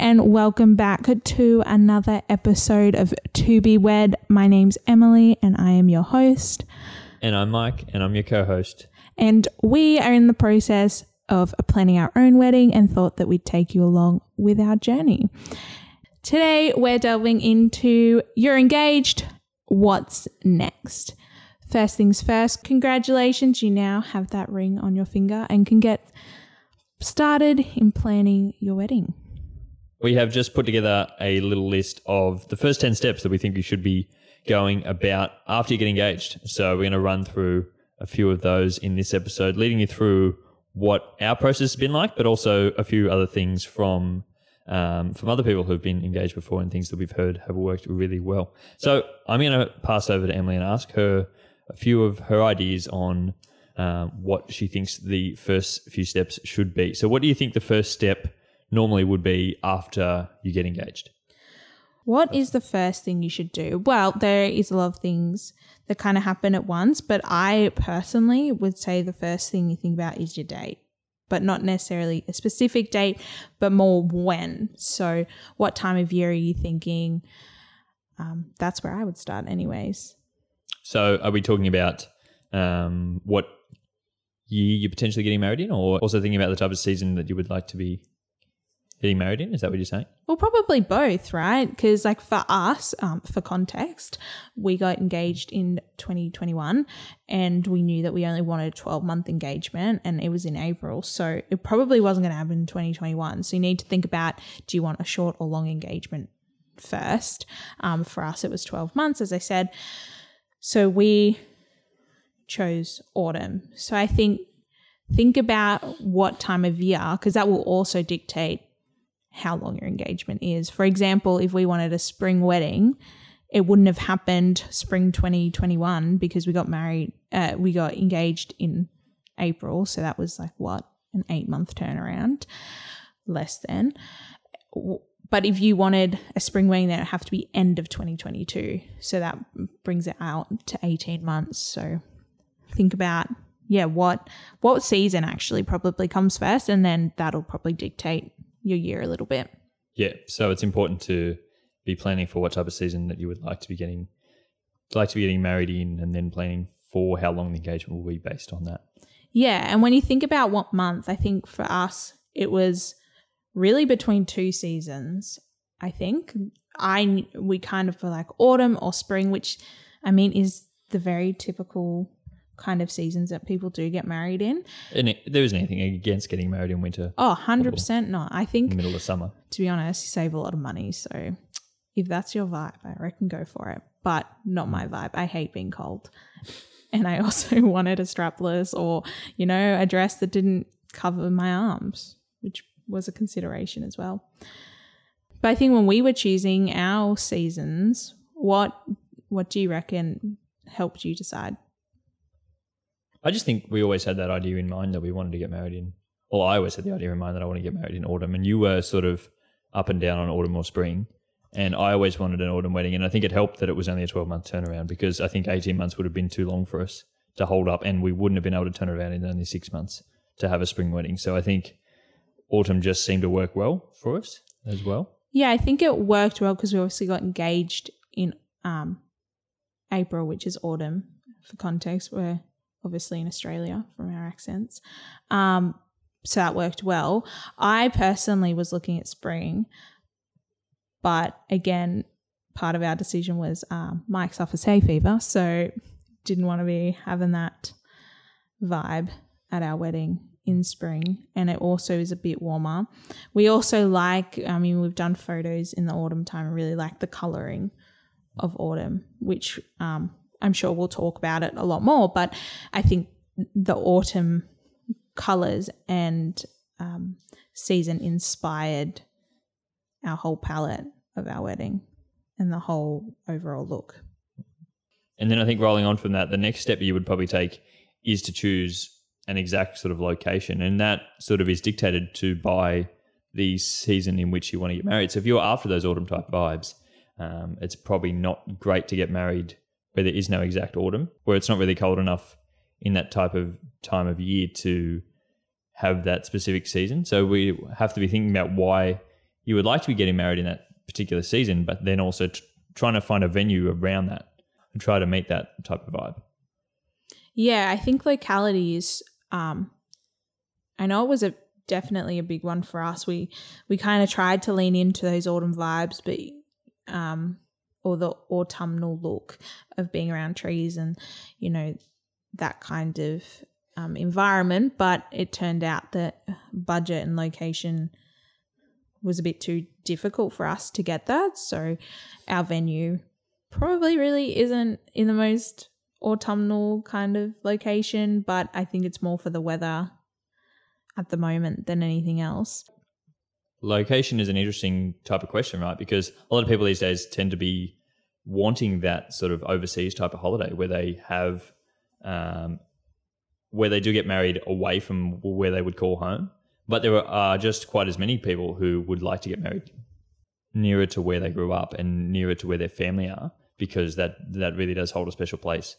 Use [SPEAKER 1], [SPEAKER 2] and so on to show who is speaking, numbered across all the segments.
[SPEAKER 1] and welcome back to another episode of To Be Wed. My name's Emily, and I am your host.
[SPEAKER 2] And I'm Mike, and I'm your co host.
[SPEAKER 1] And we are in the process of planning our own wedding and thought that we'd take you along with our journey. Today, we're delving into you're engaged, what's next? First things first, congratulations, you now have that ring on your finger and can get started in planning your wedding.
[SPEAKER 2] We have just put together a little list of the first 10 steps that we think you should be going about after you get engaged. So we're going to run through a few of those in this episode, leading you through what our process has been like, but also a few other things from um, from other people who've been engaged before and things that we've heard have worked really well. So I'm going to pass over to Emily and ask her a few of her ideas on um, what she thinks the first few steps should be. So, what do you think the first step normally would be after you get engaged?
[SPEAKER 1] What is the first thing you should do? Well, there is a lot of things that kind of happen at once, but I personally would say the first thing you think about is your date, but not necessarily a specific date, but more when. So, what time of year are you thinking? Um, that's where I would start, anyways.
[SPEAKER 2] So, are we talking about um, what year you're potentially getting married in, or also thinking about the type of season that you would like to be getting married in? Is that what you're saying?
[SPEAKER 1] Well, probably both, right? Because, like, for us, um, for context, we got engaged in 2021 and we knew that we only wanted a 12 month engagement and it was in April. So it probably wasn't going to happen in 2021. So you need to think about do you want a short or long engagement first? Um, for us, it was 12 months, as I said. So we chose autumn. So I think think about what time of year because that will also dictate how long your engagement is. For example, if we wanted a spring wedding, it wouldn't have happened spring 2021 because we got married uh, we got engaged in April, so that was like what an 8 month turnaround less than but if you wanted a spring wedding, then it would have to be end of 2022. So that brings it out to 18 months. So think about yeah what what season actually probably comes first and then that'll probably dictate your year a little bit.
[SPEAKER 2] Yeah so it's important to be planning for what type of season that you would like to be getting like to be getting married in and then planning for how long the engagement will be based on that.
[SPEAKER 1] Yeah and when you think about what month i think for us it was really between two seasons i think. I we kind of were like autumn or spring which i mean is the very typical kind of seasons that people do get married in.
[SPEAKER 2] And it, there isn't anything against getting married in winter.
[SPEAKER 1] Oh, 100% not. I think,
[SPEAKER 2] middle of summer.
[SPEAKER 1] To be honest, you save a lot of money. So if that's your vibe, I reckon go for it. But not my mm. vibe. I hate being cold. And I also wanted a strapless or, you know, a dress that didn't cover my arms, which was a consideration as well. But I think when we were choosing our seasons, what what do you reckon helped you decide?
[SPEAKER 2] I just think we always had that idea in mind that we wanted to get married in. Well, I always had the idea in mind that I want to get married in autumn, and you were sort of up and down on autumn or spring. And I always wanted an autumn wedding, and I think it helped that it was only a twelve month turnaround because I think eighteen months would have been too long for us to hold up, and we wouldn't have been able to turn around in only six months to have a spring wedding. So I think autumn just seemed to work well for us as well.
[SPEAKER 1] Yeah, I think it worked well because we obviously got engaged in um, April, which is autumn. For context, we're obviously in Australia from our accents. Um, so that worked well. I personally was looking at spring, but again, part of our decision was um, Mike suffers hay fever, so didn't want to be having that vibe at our wedding in spring and it also is a bit warmer. We also like I mean we've done photos in the autumn time and really like the coloring of autumn which um, I'm sure we'll talk about it a lot more, but I think the autumn colors and um, season inspired our whole palette of our wedding and the whole overall look.
[SPEAKER 2] And then I think rolling on from that, the next step you would probably take is to choose an exact sort of location. And that sort of is dictated to by the season in which you want to get married. So if you're after those autumn type vibes, um, it's probably not great to get married where there is no exact autumn, where it's not really cold enough in that type of time of year to have that specific season. So we have to be thinking about why you would like to be getting married in that particular season, but then also t- trying to find a venue around that and try to meet that type of vibe.
[SPEAKER 1] Yeah, I think localities. Um, I know it was a definitely a big one for us. We we kind of tried to lean into those autumn vibes, but um, or the autumnal look of being around trees and you know that kind of um, environment. But it turned out that budget and location was a bit too difficult for us to get that. So our venue probably really isn't in the most autumnal kind of location, but I think it's more for the weather at the moment than anything else.
[SPEAKER 2] Location is an interesting type of question, right? Because a lot of people these days tend to be wanting that sort of overseas type of holiday where they have, um, where they do get married away from where they would call home. But there are just quite as many people who would like to get married nearer to where they grew up and nearer to where their family are because that that really does hold a special place.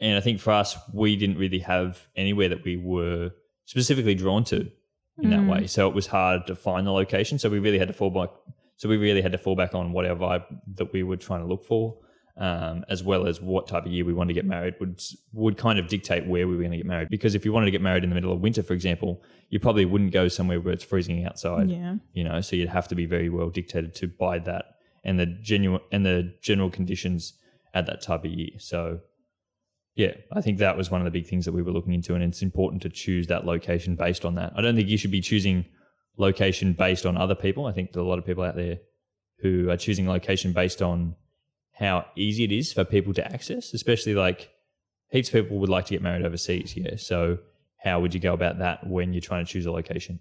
[SPEAKER 2] And I think for us, we didn't really have anywhere that we were specifically drawn to in that way. So it was hard to find the location. So we really had to fall back. So we really had to fall back on whatever vibe that we were trying to look for, um, as well as what type of year we wanted to get married would would kind of dictate where we were going to get married. Because if you wanted to get married in the middle of winter, for example, you probably wouldn't go somewhere where it's freezing outside.
[SPEAKER 1] Yeah.
[SPEAKER 2] You know, so you'd have to be very well dictated to by that and the genuine and the general conditions at that type of year. So yeah, I think that was one of the big things that we were looking into, and it's important to choose that location based on that. I don't think you should be choosing location based on other people. I think there are a lot of people out there who are choosing location based on how easy it is for people to access, especially like heaps of people would like to get married overseas. Yeah. So, how would you go about that when you're trying to choose a location?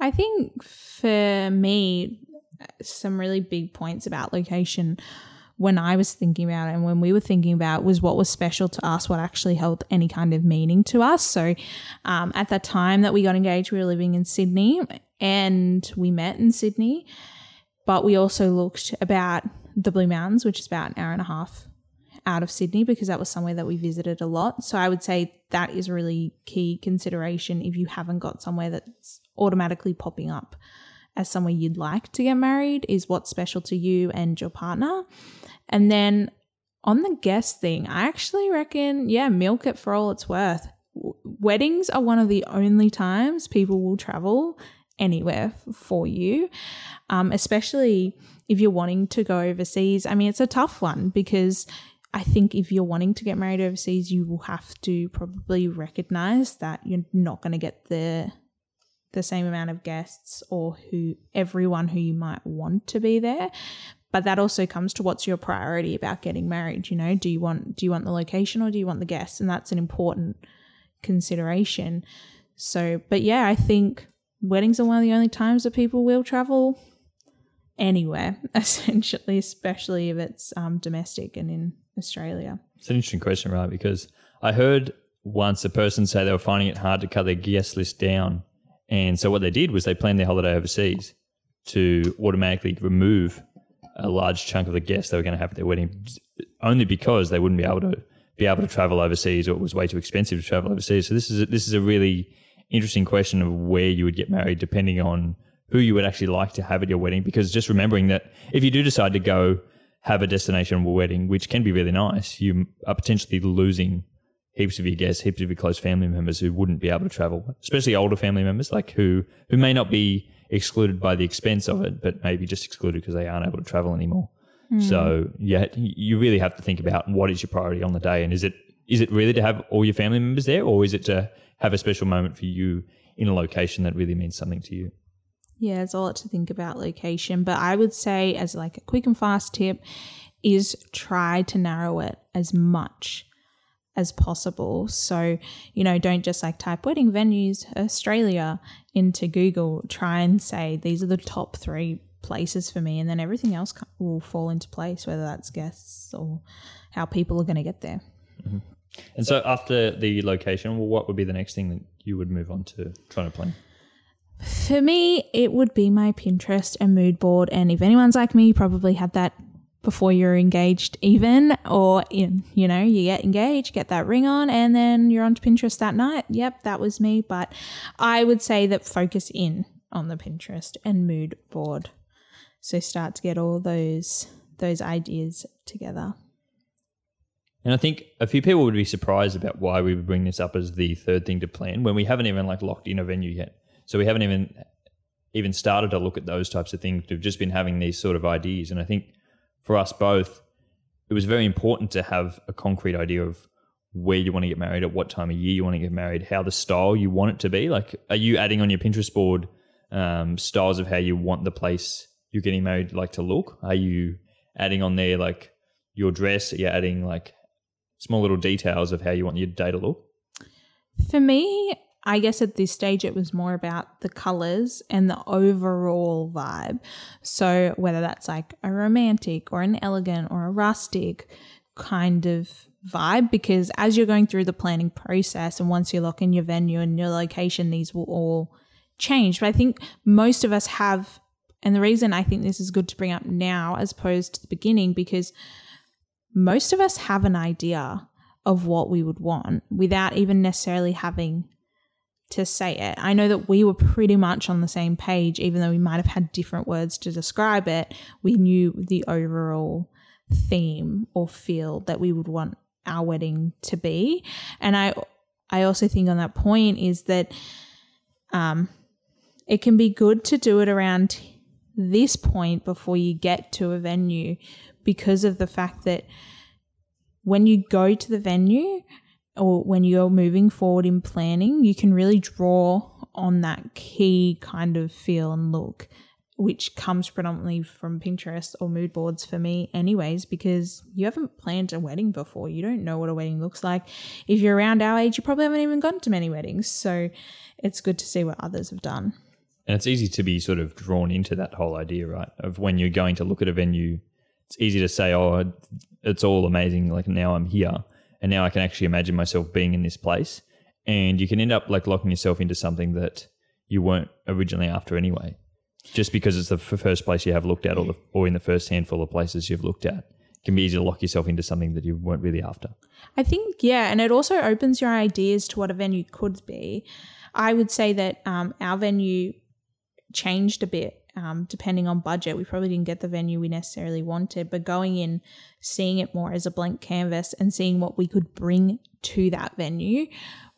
[SPEAKER 1] I think for me, some really big points about location when I was thinking about it and when we were thinking about was what was special to us, what actually held any kind of meaning to us. So um, at that time that we got engaged, we were living in Sydney and we met in Sydney, but we also looked about the Blue Mountains, which is about an hour and a half out of Sydney because that was somewhere that we visited a lot. So I would say that is a really key consideration if you haven't got somewhere that's automatically popping up as somewhere you'd like to get married is what's special to you and your partner. And then on the guest thing, I actually reckon, yeah, milk it for all it's worth. Weddings are one of the only times people will travel anywhere for you, um, especially if you're wanting to go overseas. I mean, it's a tough one because I think if you're wanting to get married overseas, you will have to probably recognize that you're not going to get the the same amount of guests or who everyone who you might want to be there. But that also comes to what's your priority about getting married you know? Do you want do you want the location or do you want the guests? And that's an important consideration. So but yeah i think weddings are one of the only times that people will travel anywhere essentially especially if it's um, domestic and in australia.
[SPEAKER 2] It's an interesting question, right? Because I heard once a person say they were finding it hard to cut their guest list down. And so what they did was they planned their holiday overseas to automatically remove a large chunk of the guests they were going to have at their wedding only because they wouldn't be able to be able to travel overseas or it was way too expensive to travel overseas. So this is a, this is a really interesting question of where you would get married depending on who you would actually like to have at your wedding because just remembering that if you do decide to go have a destination wedding which can be really nice, you are potentially losing heaps of your guests, heaps of your close family members who wouldn't be able to travel, especially older family members, like who who may not be excluded by the expense of it, but maybe just excluded because they aren't able to travel anymore. Hmm. So yeah, you really have to think about what is your priority on the day, and is it is it really to have all your family members there, or is it to have a special moment for you in a location that really means something to you?
[SPEAKER 1] Yeah, there's a lot to think about location, but I would say as like a quick and fast tip is try to narrow it as much as possible. So, you know, don't just like type wedding venues Australia into Google. Try and say these are the top 3 places for me and then everything else will fall into place whether that's guests or how people are going to get there. Mm-hmm.
[SPEAKER 2] And so after the location, well, what would be the next thing that you would move on to trying to plan?
[SPEAKER 1] For me, it would be my Pinterest and mood board. And if anyone's like me, you probably had that before you're engaged, even, or in, you know, you get engaged, get that ring on, and then you're on Pinterest that night. Yep, that was me. But I would say that focus in on the Pinterest and mood board. So start to get all those those ideas together.
[SPEAKER 2] And I think a few people would be surprised about why we would bring this up as the third thing to plan when we haven't even like locked in a venue yet. So we haven't even even started to look at those types of things. We've just been having these sort of ideas. And I think for us both, it was very important to have a concrete idea of where you want to get married, at what time of year you want to get married, how the style you want it to be. Like, are you adding on your Pinterest board um, styles of how you want the place you're getting married like to look? Are you adding on there like your dress? Are you adding like small little details of how you want your day to look?
[SPEAKER 1] For me, I guess at this stage it was more about the colors and the overall vibe. So whether that's like a romantic or an elegant or a rustic kind of vibe because as you're going through the planning process and once you lock in your venue and your location these will all change. But I think most of us have and the reason I think this is good to bring up now as opposed to the beginning because most of us have an idea of what we would want without even necessarily having to say it. I know that we were pretty much on the same page, even though we might have had different words to describe it. We knew the overall theme or feel that we would want our wedding to be. And I I also think on that point is that um it can be good to do it around this point before you get to a venue because of the fact that when you go to the venue or when you're moving forward in planning, you can really draw on that key kind of feel and look, which comes predominantly from Pinterest or mood boards for me, anyways, because you haven't planned a wedding before. You don't know what a wedding looks like. If you're around our age, you probably haven't even gone to many weddings. So it's good to see what others have done.
[SPEAKER 2] And it's easy to be sort of drawn into that whole idea, right? Of when you're going to look at a venue, it's easy to say, oh, it's all amazing. Like now I'm here and now I can actually imagine myself being in this place. And you can end up like locking yourself into something that you weren't originally after anyway, just because it's the first place you have looked at, or the, or in the first handful of places you've looked at. It can be easy to lock yourself into something that you weren't really after.
[SPEAKER 1] I think, yeah, and it also opens your ideas to what a venue could be. I would say that um, our venue changed a bit um, depending on budget. We probably didn't get the venue we necessarily wanted, but going in, seeing it more as a blank canvas and seeing what we could bring to that venue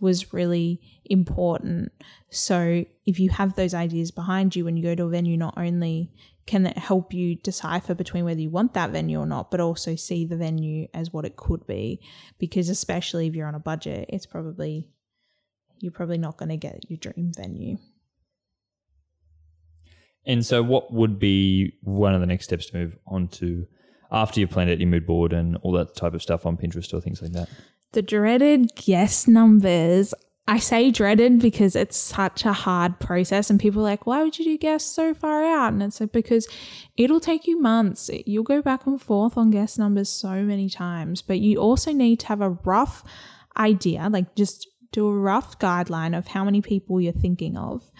[SPEAKER 1] was really important. So if you have those ideas behind you when you go to a venue, not only can it help you decipher between whether you want that venue or not, but also see the venue as what it could be. Because especially if you're on a budget, it's probably you're probably not going to get your dream venue.
[SPEAKER 2] And so, what would be one of the next steps to move on to after you've planned out your mood board and all that type of stuff on Pinterest or things like that?
[SPEAKER 1] The dreaded guest numbers. I say dreaded because it's such a hard process, and people are like, why would you do guests so far out? And it's like, because it'll take you months. You'll go back and forth on guest numbers so many times, but you also need to have a rough idea, like just do a rough guideline of how many people you're thinking of,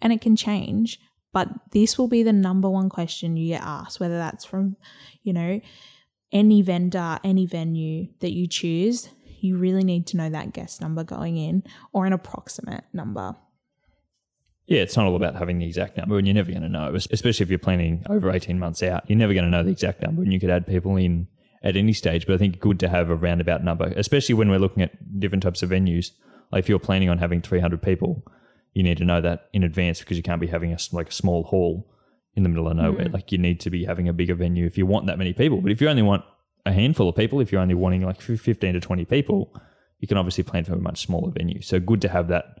[SPEAKER 1] and it can change. But this will be the number one question you get asked, whether that's from, you know, any vendor, any venue that you choose. You really need to know that guest number going in or an approximate number.
[SPEAKER 2] Yeah, it's not all about having the exact number, and you're never going to know, especially if you're planning over 18 months out. You're never going to know the exact number, and you could add people in at any stage. But I think good to have a roundabout number, especially when we're looking at different types of venues. Like if you're planning on having 300 people, you need to know that in advance because you can't be having a like a small hall in the middle of nowhere. Mm. Like you need to be having a bigger venue if you want that many people. But if you only want a handful of people, if you're only wanting like 15 to 20 people, you can obviously plan for a much smaller venue. So good to have that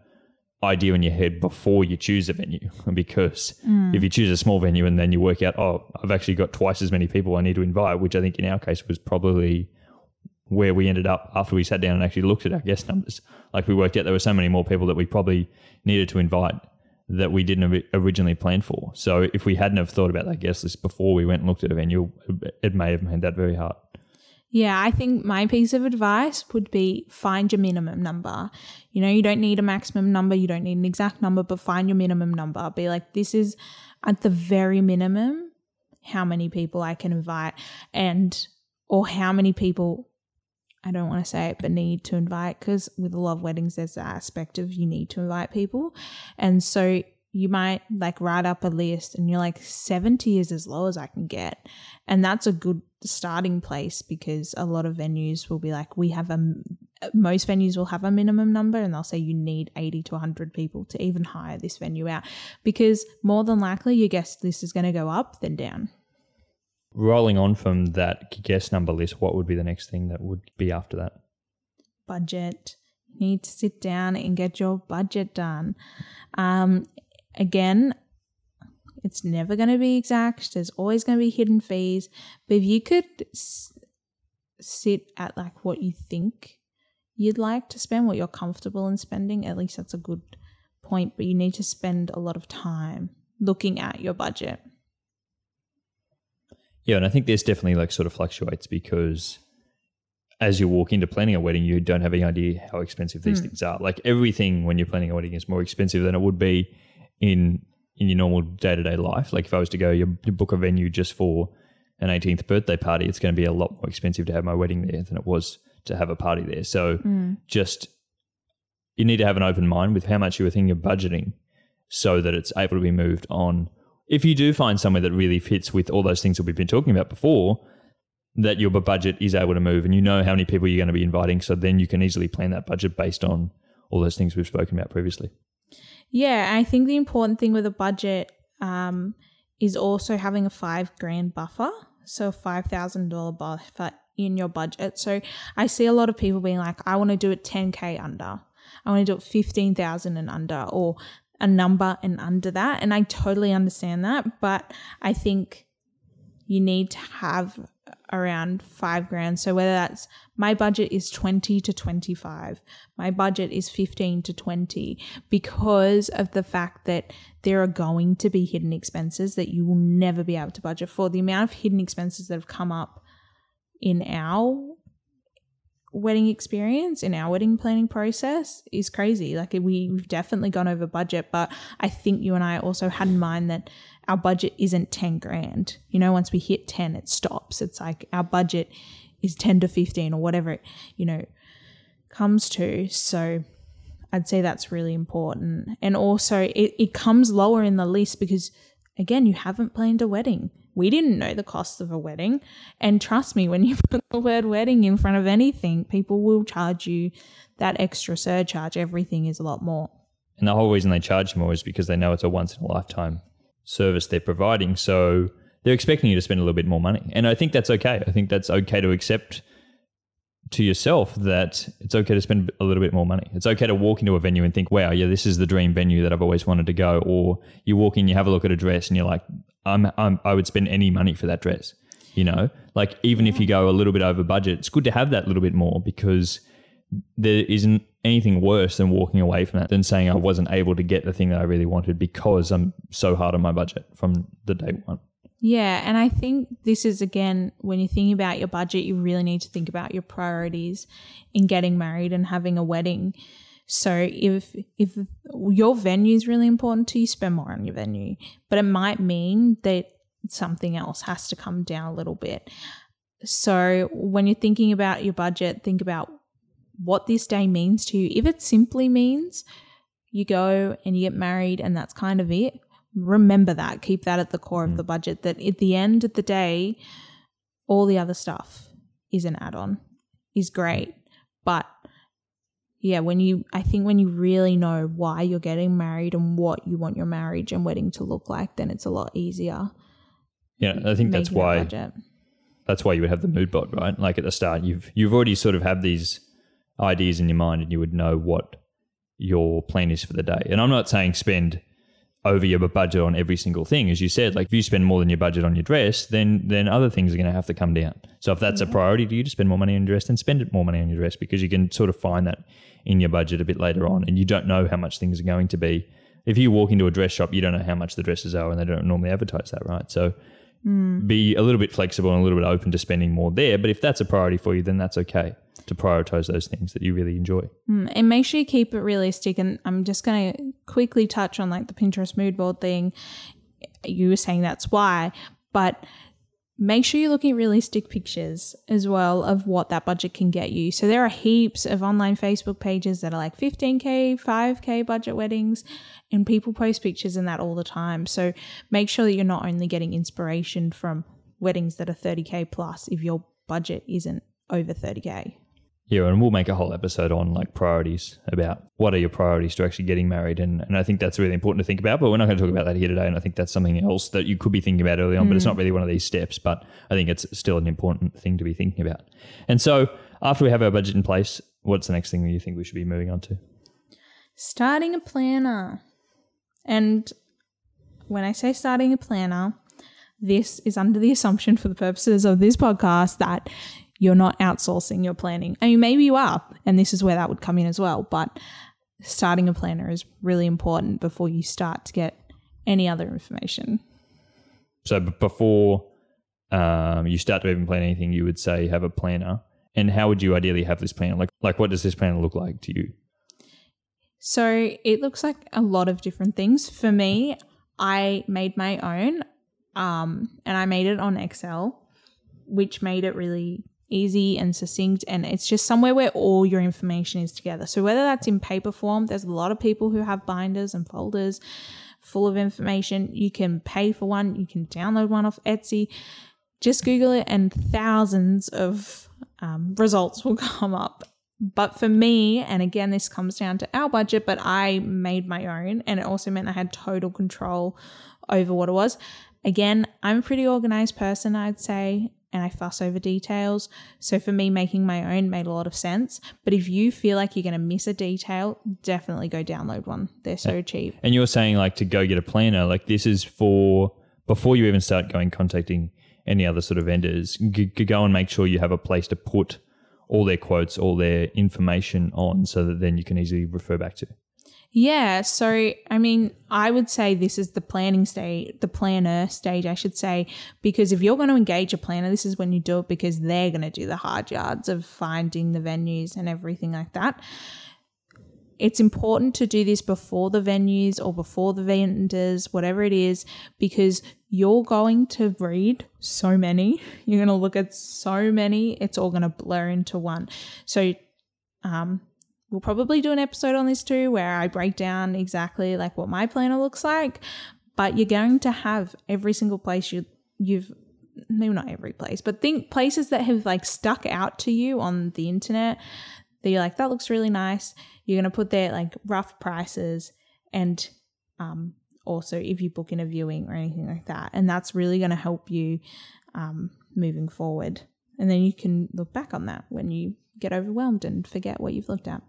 [SPEAKER 2] idea in your head before you choose a venue because mm. if you choose a small venue and then you work out, oh, I've actually got twice as many people I need to invite, which I think in our case was probably where we ended up after we sat down and actually looked at our guest numbers. Like we worked out there were so many more people that we probably needed to invite that we didn't originally plan for. So if we hadn't have thought about that guest list before we went and looked at a venue, it may have made that very hard.
[SPEAKER 1] Yeah, I think my piece of advice would be find your minimum number. You know, you don't need a maximum number, you don't need an exact number, but find your minimum number. Be like, this is at the very minimum how many people I can invite and or how many people I don't want to say it, but need to invite because with a lot of weddings, there's the aspect of you need to invite people. And so you might like write up a list and you're like 70 is as low as I can get. And that's a good starting place because a lot of venues will be like, we have a, most venues will have a minimum number and they'll say you need 80 to 100 people to even hire this venue out because more than likely your guest list is going to go up than down.
[SPEAKER 2] Rolling on from that guest number list, what would be the next thing that would be after that?
[SPEAKER 1] Budget. You need to sit down and get your budget done. Um, again, it's never going to be exact. There's always going to be hidden fees. But if you could s- sit at like what you think you'd like to spend, what you're comfortable in spending, at least that's a good point. But you need to spend a lot of time looking at your budget.
[SPEAKER 2] Yeah, and I think this definitely like sort of fluctuates because as you walk into planning a wedding, you don't have any idea how expensive these hmm. things are. Like everything when you're planning a wedding is more expensive than it would be in in your normal day to day life. Like if I was to go, you, you book a venue just for an 18th birthday party, it's going to be a lot more expensive to have my wedding there than it was to have a party there. So hmm. just you need to have an open mind with how much you were thinking of budgeting so that it's able to be moved on. If you do find somewhere that really fits with all those things that we've been talking about before, that your budget is able to move and you know how many people you're going to be inviting. So then you can easily plan that budget based on all those things we've spoken about previously.
[SPEAKER 1] Yeah, I think the important thing with a budget um, is also having a five grand buffer. So five thousand dollar buffer in your budget. So I see a lot of people being like, I want to do it ten k under. I want to do it fifteen thousand and under, or a number and under that. And I totally understand that, but I think you need to have around five grand. So whether that's my budget is 20 to 25, my budget is 15 to 20, because of the fact that there are going to be hidden expenses that you will never be able to budget for. The amount of hidden expenses that have come up in our wedding experience in our wedding planning process is crazy. Like we, we've definitely gone over budget but i think you and i also had in mind that our budget isn't 10 grand. You know once we hit 10 it stops. It's like our budget is 10 to 15 or whatever it you know comes to. So i'd say that's really important. And also it, it comes lower in the list because again you haven't planned a wedding we didn't know the cost of a wedding. And trust me, when you put the word wedding in front of anything, people will charge you that extra surcharge. Everything is a lot more.
[SPEAKER 2] And the whole reason they charge more is because they know it's a once in a lifetime service they're providing. So they're expecting you to spend a little bit more money. And I think that's okay. I think that's okay to accept to yourself that it's okay to spend a little bit more money. It's okay to walk into a venue and think, wow, yeah, this is the dream venue that I've always wanted to go. Or you walk in, you have a look at a dress and you're like, I'm, I'm I would spend any money for that dress. You know, like even if you go a little bit over budget, it's good to have that little bit more because there isn't anything worse than walking away from that than saying I wasn't able to get the thing that I really wanted because I'm so hard on my budget from the day one.
[SPEAKER 1] Yeah, and I think this is again when you're thinking about your budget, you really need to think about your priorities in getting married and having a wedding. So if if your venue is really important to you, spend more on your venue. But it might mean that something else has to come down a little bit. So when you're thinking about your budget, think about what this day means to you. If it simply means you go and you get married and that's kind of it, remember that. Keep that at the core of the mm. budget. That at the end of the day, all the other stuff is an add on, is great. But yeah, when you, I think when you really know why you're getting married and what you want your marriage and wedding to look like, then it's a lot easier.
[SPEAKER 2] Yeah, I think that's why that's why you would have the mood board, right? Like at the start, you've you've already sort of have these ideas in your mind, and you would know what your plan is for the day. And I'm not saying spend over your budget on every single thing, as you said. Like if you spend more than your budget on your dress, then then other things are going to have to come down. So if that's a priority to you to spend more money on your dress, then spend it more money on your dress because you can sort of find that in your budget a bit later on, and you don't know how much things are going to be. If you walk into a dress shop, you don't know how much the dresses are, and they don't normally advertise that, right? So be a little bit flexible and a little bit open to spending more there. But if that's a priority for you, then that's okay to prioritize those things that you really enjoy.
[SPEAKER 1] Mm, and make sure you keep it realistic. And I'm just going to quickly touch on like the Pinterest mood board thing. You were saying that's why, but make sure you're looking at realistic pictures as well of what that budget can get you. So there are heaps of online Facebook pages that are like 15k, 5k budget weddings, and people post pictures in that all the time. So make sure that you're not only getting inspiration from weddings that are 30k plus if your budget isn't over 30k.
[SPEAKER 2] Yeah, and we'll make a whole episode on like priorities about what are your priorities to actually getting married, and and I think that's really important to think about. But we're not going to talk about that here today, and I think that's something else that you could be thinking about early on, but it's not mm. really one of these steps. But I think it's still an important thing to be thinking about. And so after we have our budget in place, what's the next thing that you think we should be moving on to?
[SPEAKER 1] Starting a planner. And when I say starting a planner, this is under the assumption for the purposes of this podcast that you're not outsourcing your planning. I mean, maybe you are, and this is where that would come in as well. But starting a planner is really important before you start to get any other information.
[SPEAKER 2] So before um, you start to even plan anything, you would say have a planner. And how would you ideally have this planner? Like, like what does this planner look like to you?
[SPEAKER 1] So it looks like a lot of different things. For me, I made my own, um, and I made it on Excel, which made it really easy and succinct. And it's just somewhere where all your information is together. So whether that's in paper form, there's a lot of people who have binders and folders full of information. You can pay for one, you can download one off Etsy. Just Google it, and thousands of um, results will come up. But for me, and again, this comes down to our budget, but I made my own, and it also meant I had total control over what it was. Again, I'm a pretty organized person, I'd say, and I fuss over details. So for me, making my own made a lot of sense. But if you feel like you're going to miss a detail, definitely go download one. They're so cheap.
[SPEAKER 2] And you're saying like to go get a planner, like this is for before you even start going contacting any other sort of vendors, g- g- go and make sure you have a place to put all their quotes, all their information on, so that then you can easily refer back to.
[SPEAKER 1] Yeah, so I mean, I would say this is the planning stage, the planner stage, I should say, because if you're going to engage a planner, this is when you do it because they're going to do the hard yards of finding the venues and everything like that. It's important to do this before the venues or before the vendors, whatever it is, because you're going to read so many. You're going to look at so many. It's all going to blur into one. So, um, we'll probably do an episode on this too where I break down exactly like what my planner looks like. But you're going to have every single place you you've maybe not every place, but think places that have like stuck out to you on the internet that you're like, that looks really nice. You're gonna put there like rough prices and um also if you book in a viewing or anything like that. And that's really gonna help you um moving forward. And then you can look back on that when you get overwhelmed and forget what you've looked at.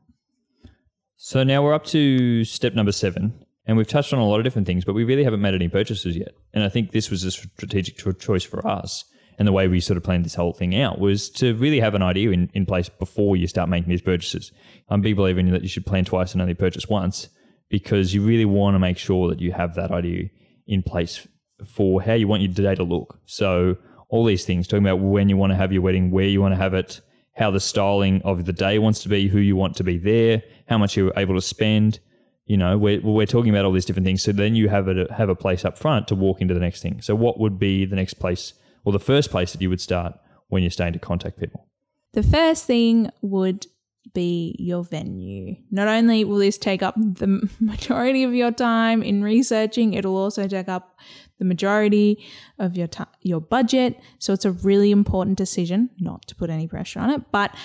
[SPEAKER 2] So now we're up to step number seven, and we've touched on a lot of different things, but we really haven't made any purchases yet. And I think this was a strategic choice for us. And the way we sort of planned this whole thing out was to really have an idea in, in place before you start making these purchases. I'm a big believer in that you should plan twice and only purchase once because you really want to make sure that you have that idea in place for how you want your day to look. So all these things, talking about when you want to have your wedding, where you want to have it, how the styling of the day wants to be, who you want to be there, how much you're able to spend. You know, we're, we're talking about all these different things. So then you have a have a place up front to walk into the next thing. So what would be the next place or the first place that you would start when you're starting to contact people?
[SPEAKER 1] The first thing would be your venue. Not only will this take up the majority of your time in researching, it'll also take up the majority of your ti your budget. So it's a really important decision, not to put any pressure on it, but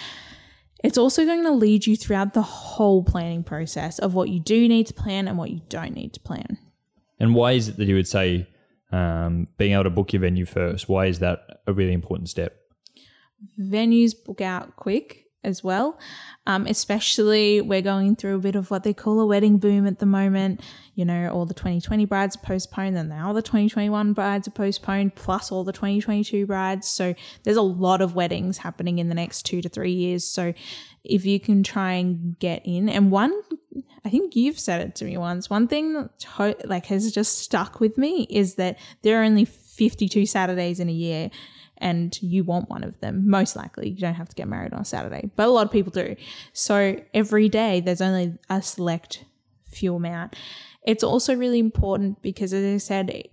[SPEAKER 1] it's also going to lead you throughout the whole planning process of what you do need to plan and what you don't need to plan.
[SPEAKER 2] And why is it that you would say um, being able to book your venue first? Why is that a really important step?
[SPEAKER 1] venues book out quick as well. Um, especially, we're going through a bit of what they call a wedding boom at the moment. You know, all the 2020 brides are postponed, and now the 2021 brides are postponed, plus all the 2022 brides. So, there's a lot of weddings happening in the next two to three years. So, if you can try and get in, and one, I think you've said it to me once. One thing that to- like has just stuck with me is that there are only 52 Saturdays in a year and you want one of them, most likely. You don't have to get married on a Saturday, but a lot of people do. So every day there's only a select few amount. It's also really important because, as I said,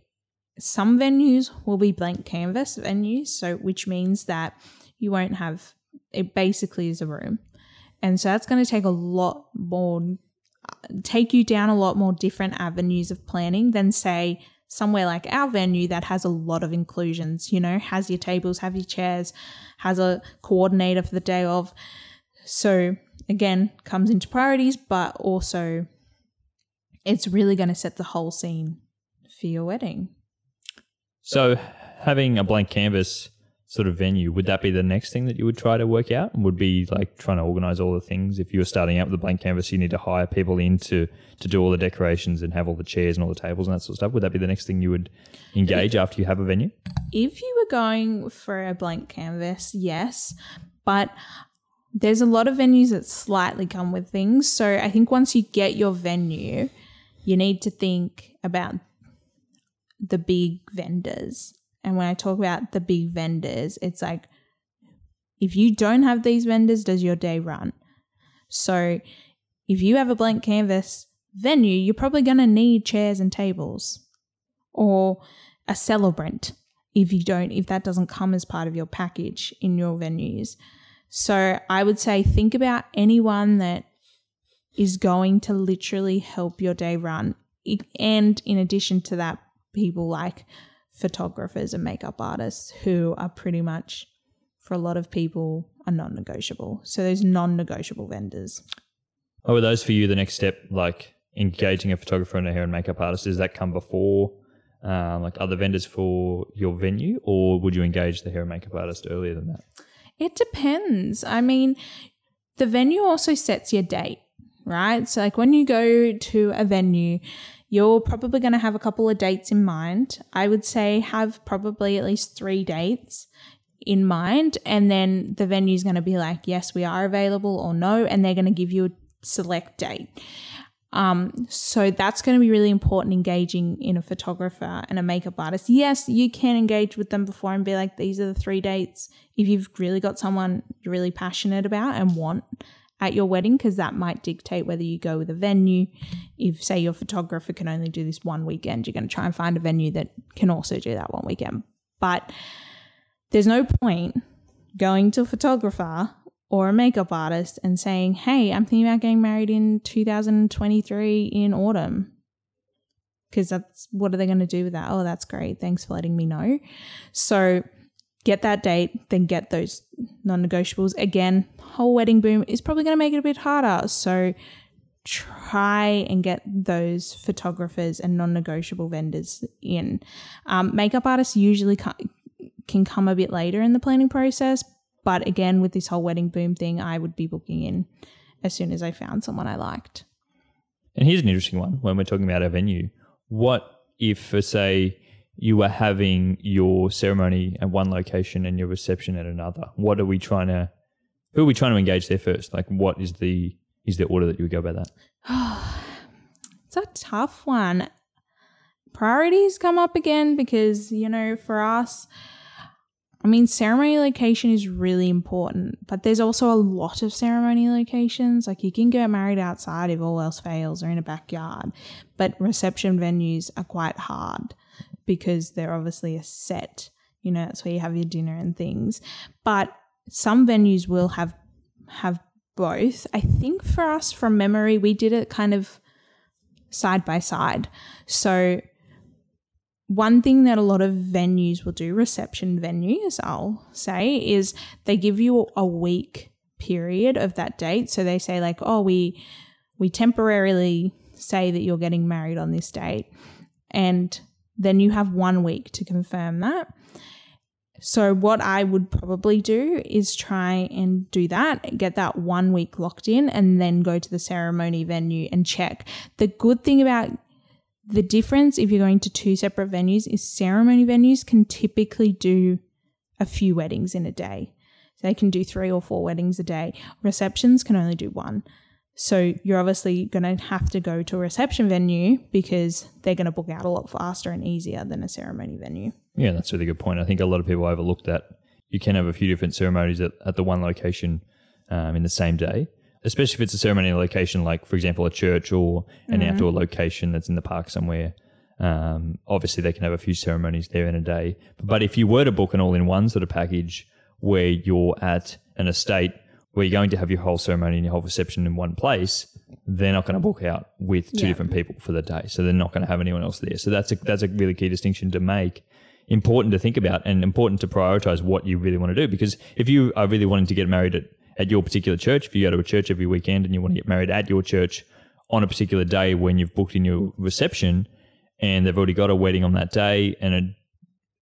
[SPEAKER 1] some venues will be blank canvas venues, so which means that you won't have it basically is a room. And so that's going to take a lot more take you down a lot more different avenues of planning than say somewhere like our venue that has a lot of inclusions, you know, has your tables, have your chairs, has a coordinator for the day of. So again, comes into priorities, but also it's really going to set the whole scene for your wedding.
[SPEAKER 2] So having a blank canvas sort of venue, would that be the next thing that you would try to work out? Would be like trying to organize all the things. If you were starting out with a blank canvas, you need to hire people in to, to do all the decorations and have all the chairs and all the tables and that sort of stuff. Would that be the next thing you would engage after you have a venue?
[SPEAKER 1] If you were going for a blank canvas, yes. But there's a lot of venues that slightly come with things. So I think once you get your venue, you need to think about the big vendors and when I talk about the big vendors, it's like if you don't have these vendors, does your day run? So if you have a blank canvas venue, you're probably going to need chairs and tables or a celebrant if you don't if that doesn't come as part of your package in your venues. So I would say think about anyone that is going to literally help your day run. And in addition to that, people like photographers and makeup artists who are pretty much for a lot of people are non-negotiable. So those non-negotiable vendors.
[SPEAKER 2] Oh, are those for you the next step, like engaging a photographer and a hair and makeup artist? Does that come before um, like other vendors for your venue, or would you engage the hair and makeup artist earlier than that?
[SPEAKER 1] It depends. I mean, the venue also sets your date, right? So like when you go to a venue, you're probably going to have a couple of dates in mind. I would say have probably at least three dates in mind, and then the venue is going to be like, yes, we are available, or no, and they're going to give you a select date. Um, so that's going to be really important engaging in a photographer and a makeup artist. Yes, you can engage with them before and be like, these are the three dates. If you've really got someone you're really passionate about and want at your wedding because that might dictate whether you go with a venue. If, say, your photographer can only do this one weekend, you're going to try and find a venue that can also do that one weekend. But there's no point going to a photographer or a makeup artist and saying, Hey, I'm thinking about getting married in 2023 in autumn. Because that's what are they going to do with that? Oh, that's great. Thanks for letting me know. So, get that date, then get those non negotiables. Again, whole wedding boom is probably going to make it a bit harder. So try and get those photographers and non negotiable vendors in. Um, makeup artists usually can come a bit later in the planning process. But again, with this whole wedding boom thing, I would be booking in as soon as I found someone I liked.
[SPEAKER 2] And here's an interesting one when we're talking about a venue. What if, for say, you were having your ceremony at one location and your reception at another. What are we trying to who are we trying to engage there first? Like what is the is the order that you would go by that?
[SPEAKER 1] it's a tough one. Priorities come up again because, you know, for us, I mean, ceremony location is really important, but there's also a lot of ceremony locations. Like you can get married outside if all else fails or in a backyard, but reception venues are quite hard because they're obviously a set. You know, that's where you have your dinner and things. But some venues will have have both. I think for us from memory, we did it kind of side by side. So one thing that a lot of venues will do, reception venues, I'll say, is they give you a week period of that date. So they say like, oh, we we temporarily say that you're getting married on this date. And then you have one week to confirm that. So, what I would probably do is try and do that, get that one week locked in, and then go to the ceremony venue and check. The good thing about the difference if you're going to two separate venues is ceremony venues can typically do a few weddings in a day. They can do three or four weddings a day. Receptions can only do one. So you're obviously going to have to go to a reception venue because they're going to book out a lot faster and easier than a ceremony venue.
[SPEAKER 2] Yeah, that's a really good point. I think a lot of people overlook that. You can have a few different ceremonies at, at the one location um, in the same day, especially if it's a ceremony location like, for example, a church or an mm-hmm. outdoor location that's in the park somewhere. Um, obviously, they can have a few ceremonies there in a day. But if you were to book an all in one sort of package where you're at an estate where you're going to have your whole ceremony and your whole reception in one place, they're not going to book out with two
[SPEAKER 1] Yeah.
[SPEAKER 2] different people for the day. So they're not going to have anyone else there. So that's a, that's a really key distinction to make. Important to think about and important to prioritize what you really want to do. Because if you are really wanting to get married at, at your particular church, if you go to a church every weekend and you want to get married at your church on a particular day when you've booked in your reception and they've already got a wedding on that day and it,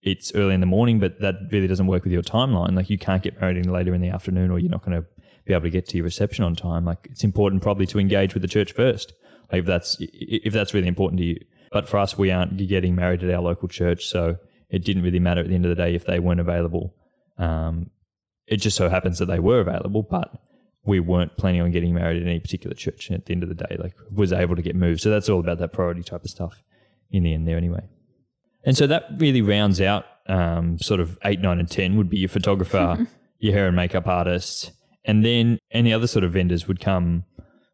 [SPEAKER 2] it's early in the morning, but that really doesn't work with your timeline. Like you can't get married any later in the afternoon or you're not going to be able to get to your reception on time. Like it's important probably to engage with the church first. Like if that's if that's really important to you. But for us, we aren't getting married at our local church, so it didn't really matter at the end of the day if they weren't available. Um, it just so happens that they were available, but we weren't planning on getting married at any particular church. And at the end of the day, like was able to get moved. So that's all about that priority type of stuff in the end there anyway. And so that really rounds out um, sort of eight, nine, and 10 would be your photographer, your hair and makeup artist. And then any other sort of vendors would come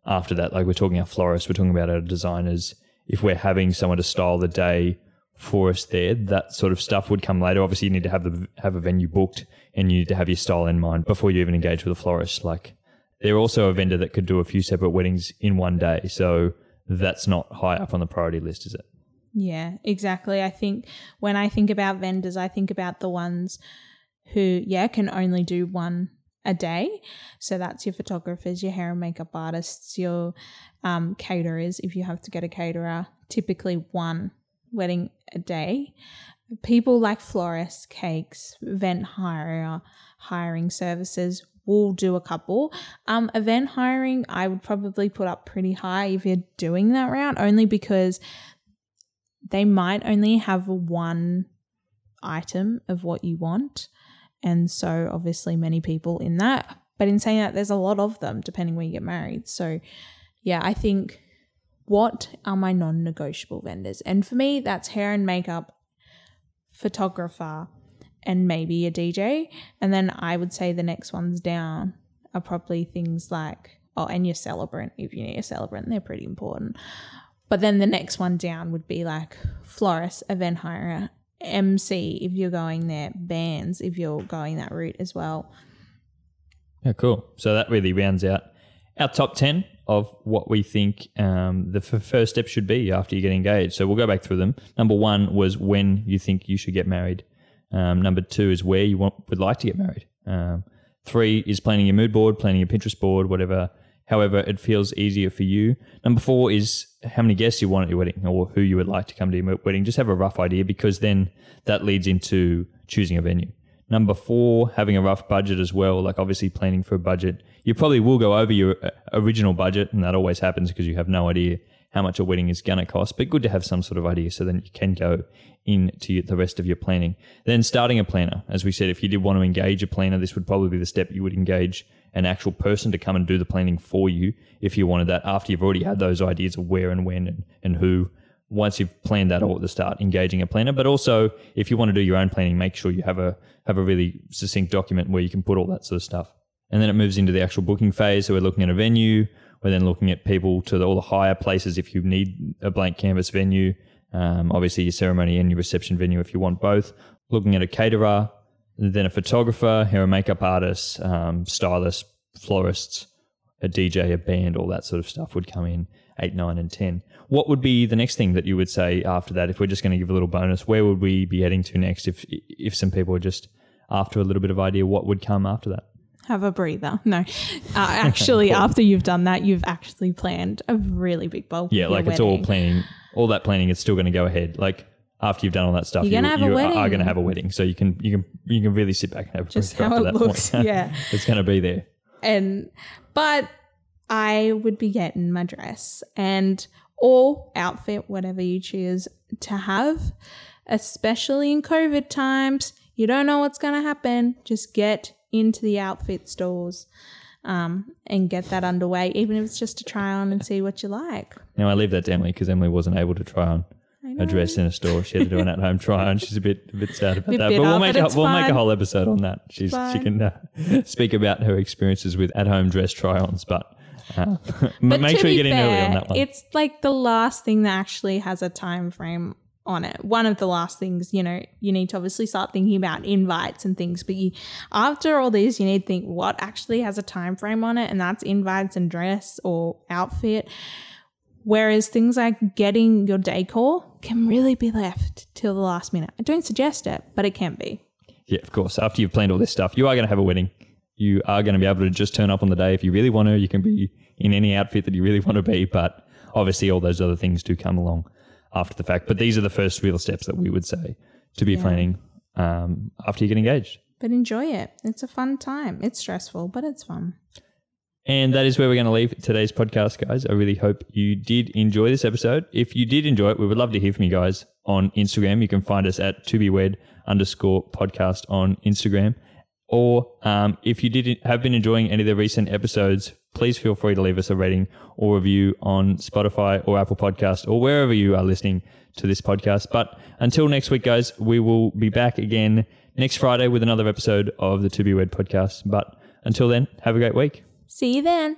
[SPEAKER 2] after that. Like we're talking our florists, we're talking about our designers. If we're having someone to style the day for us there, that sort of stuff would come later. Obviously, you need to have the have a venue booked and you need to have your style in mind before you even engage with a florist. Like they're also a vendor that could do a few separate weddings in one day. So that's not high up on the priority list, is it?
[SPEAKER 1] Yeah, exactly. I think when I think about vendors, I think about the ones who, yeah, can only do one a day. So that's your photographers, your hair and makeup artists, your um, caterers, if you have to get a caterer, typically one wedding a day. People like florists, cakes, event hire, hiring services will do a couple. Um, event hiring, I would probably put up pretty high if you're doing that route, only because they might only have one item of what you want. And so, obviously, many people in that. But in saying that, there's a lot of them depending where you get married. So, yeah, I think what are my non negotiable vendors? And for me, that's hair and makeup, photographer, and maybe a DJ. And then I would say the next ones down are probably things like, oh, and your celebrant, if you need a celebrant, they're pretty important. But then the next one down would be like florist, event hirer, MC if you're going there, bands if you're going that route as well.
[SPEAKER 2] Yeah, cool. So that really rounds out our top 10 of what we think um, the f- first step should be after you get engaged. So we'll go back through them. Number one was when you think you should get married. Um, number two is where you want, would like to get married. Um, three is planning your mood board, planning your Pinterest board, whatever. However, it feels easier for you. Number four is how many guests you want at your wedding or who you would like to come to your wedding. Just have a rough idea because then that leads into choosing a venue. Number four, having a rough budget as well, like obviously planning for a budget. You probably will go over your uh, original budget, and that always happens because you have no idea how much a wedding is going to cost, but good to have some sort of idea so then you can go into the rest of your planning. Then starting a planner. As we said, if you did want to engage a planner, this would probably be the step you would engage an actual person to come and do the planning for you if you wanted that after you've already had those ideas of where and when and, and who once you've planned that all at the start, engaging a planner. But also, if you want to do your own planning, make sure you have a have a really succinct document where you can put all that sort of stuff. And then it moves into the actual booking phase. So we're looking at a venue. We're then looking at people to the, all the hire places if you need a blank canvas venue. Um, obviously, your ceremony and your reception venue if you want both. Looking at a caterer, then a photographer, hair and makeup artist, um, stylist, florists, a DJ, a band, all that sort of stuff would come in eight, nine, and 10. What would be the next thing that you would say after that? If we're just going to give a little bonus, where would we be heading to next? If, if some people are just after a little bit of idea, what would come after that?
[SPEAKER 1] Have a breather. No, uh, actually, after you've done that, you've actually planned a really big bulk.
[SPEAKER 2] Yeah, like it's all planning, all that planning is still going to go ahead. Like after you've done all that stuff,
[SPEAKER 1] You're gonna
[SPEAKER 2] you,
[SPEAKER 1] have a
[SPEAKER 2] you are-
[SPEAKER 1] wedding.
[SPEAKER 2] are going to have a wedding. So you can you can you can really sit back and have a
[SPEAKER 1] Just how
[SPEAKER 2] after
[SPEAKER 1] it
[SPEAKER 2] that
[SPEAKER 1] looks,
[SPEAKER 2] point.
[SPEAKER 1] yeah.
[SPEAKER 2] it's going to be there.
[SPEAKER 1] and but I would be getting my dress and or outfit, whatever you choose to have, especially in COVID times. You don't know what's going to happen. Just get into the outfit stores um, and get that underway, even if it's just to try on and see what you like.
[SPEAKER 2] Now I leave that to Emily because Emily wasn't able to try on A dress in a store. She had to do an at-home try on. She's a bit a bit sad about
[SPEAKER 1] Bit
[SPEAKER 2] that, but we'll make
[SPEAKER 1] but
[SPEAKER 2] a, we'll make a whole episode on that. She's she can uh, speak about her experiences with at-home dress try-ons, but. Uh,
[SPEAKER 1] But
[SPEAKER 2] make sure you get in early on that one.
[SPEAKER 1] It's like the last thing that actually has a time frame on it. One of the last things, you know, you need to obviously start thinking about invites and things, but you after all these, you need to think what actually has a time frame on it, and that's invites and dress or outfit. Whereas things like getting your decor can really be left till the last minute. I don't suggest it, but it can be.
[SPEAKER 2] Yeah, of course. After you've planned all this stuff, you are going to have a wedding. You are going to be able to just turn up on the day if you really want to. You can be in any outfit that you really want to be, but obviously all those other things do come along after the fact. But these are the first real steps that we would say to be planning um, after you get engaged.
[SPEAKER 1] But enjoy it. It's a fun time. It's stressful, but it's fun.
[SPEAKER 2] And that is where we're going to leave today's podcast, guys. I really hope you did enjoy this episode. If you did enjoy it, we would love to hear from you guys on Instagram. You can find us at to be wed underscore podcast on Instagram. Or um, if you did have been enjoying any of the recent episodes, please feel free to leave us a rating or review on Spotify or Apple Podcast or wherever you are listening to this podcast. But until next week, guys, we will be back again next Friday with another episode of the To Be Wed podcast. But until then, have a great week.
[SPEAKER 1] See you then.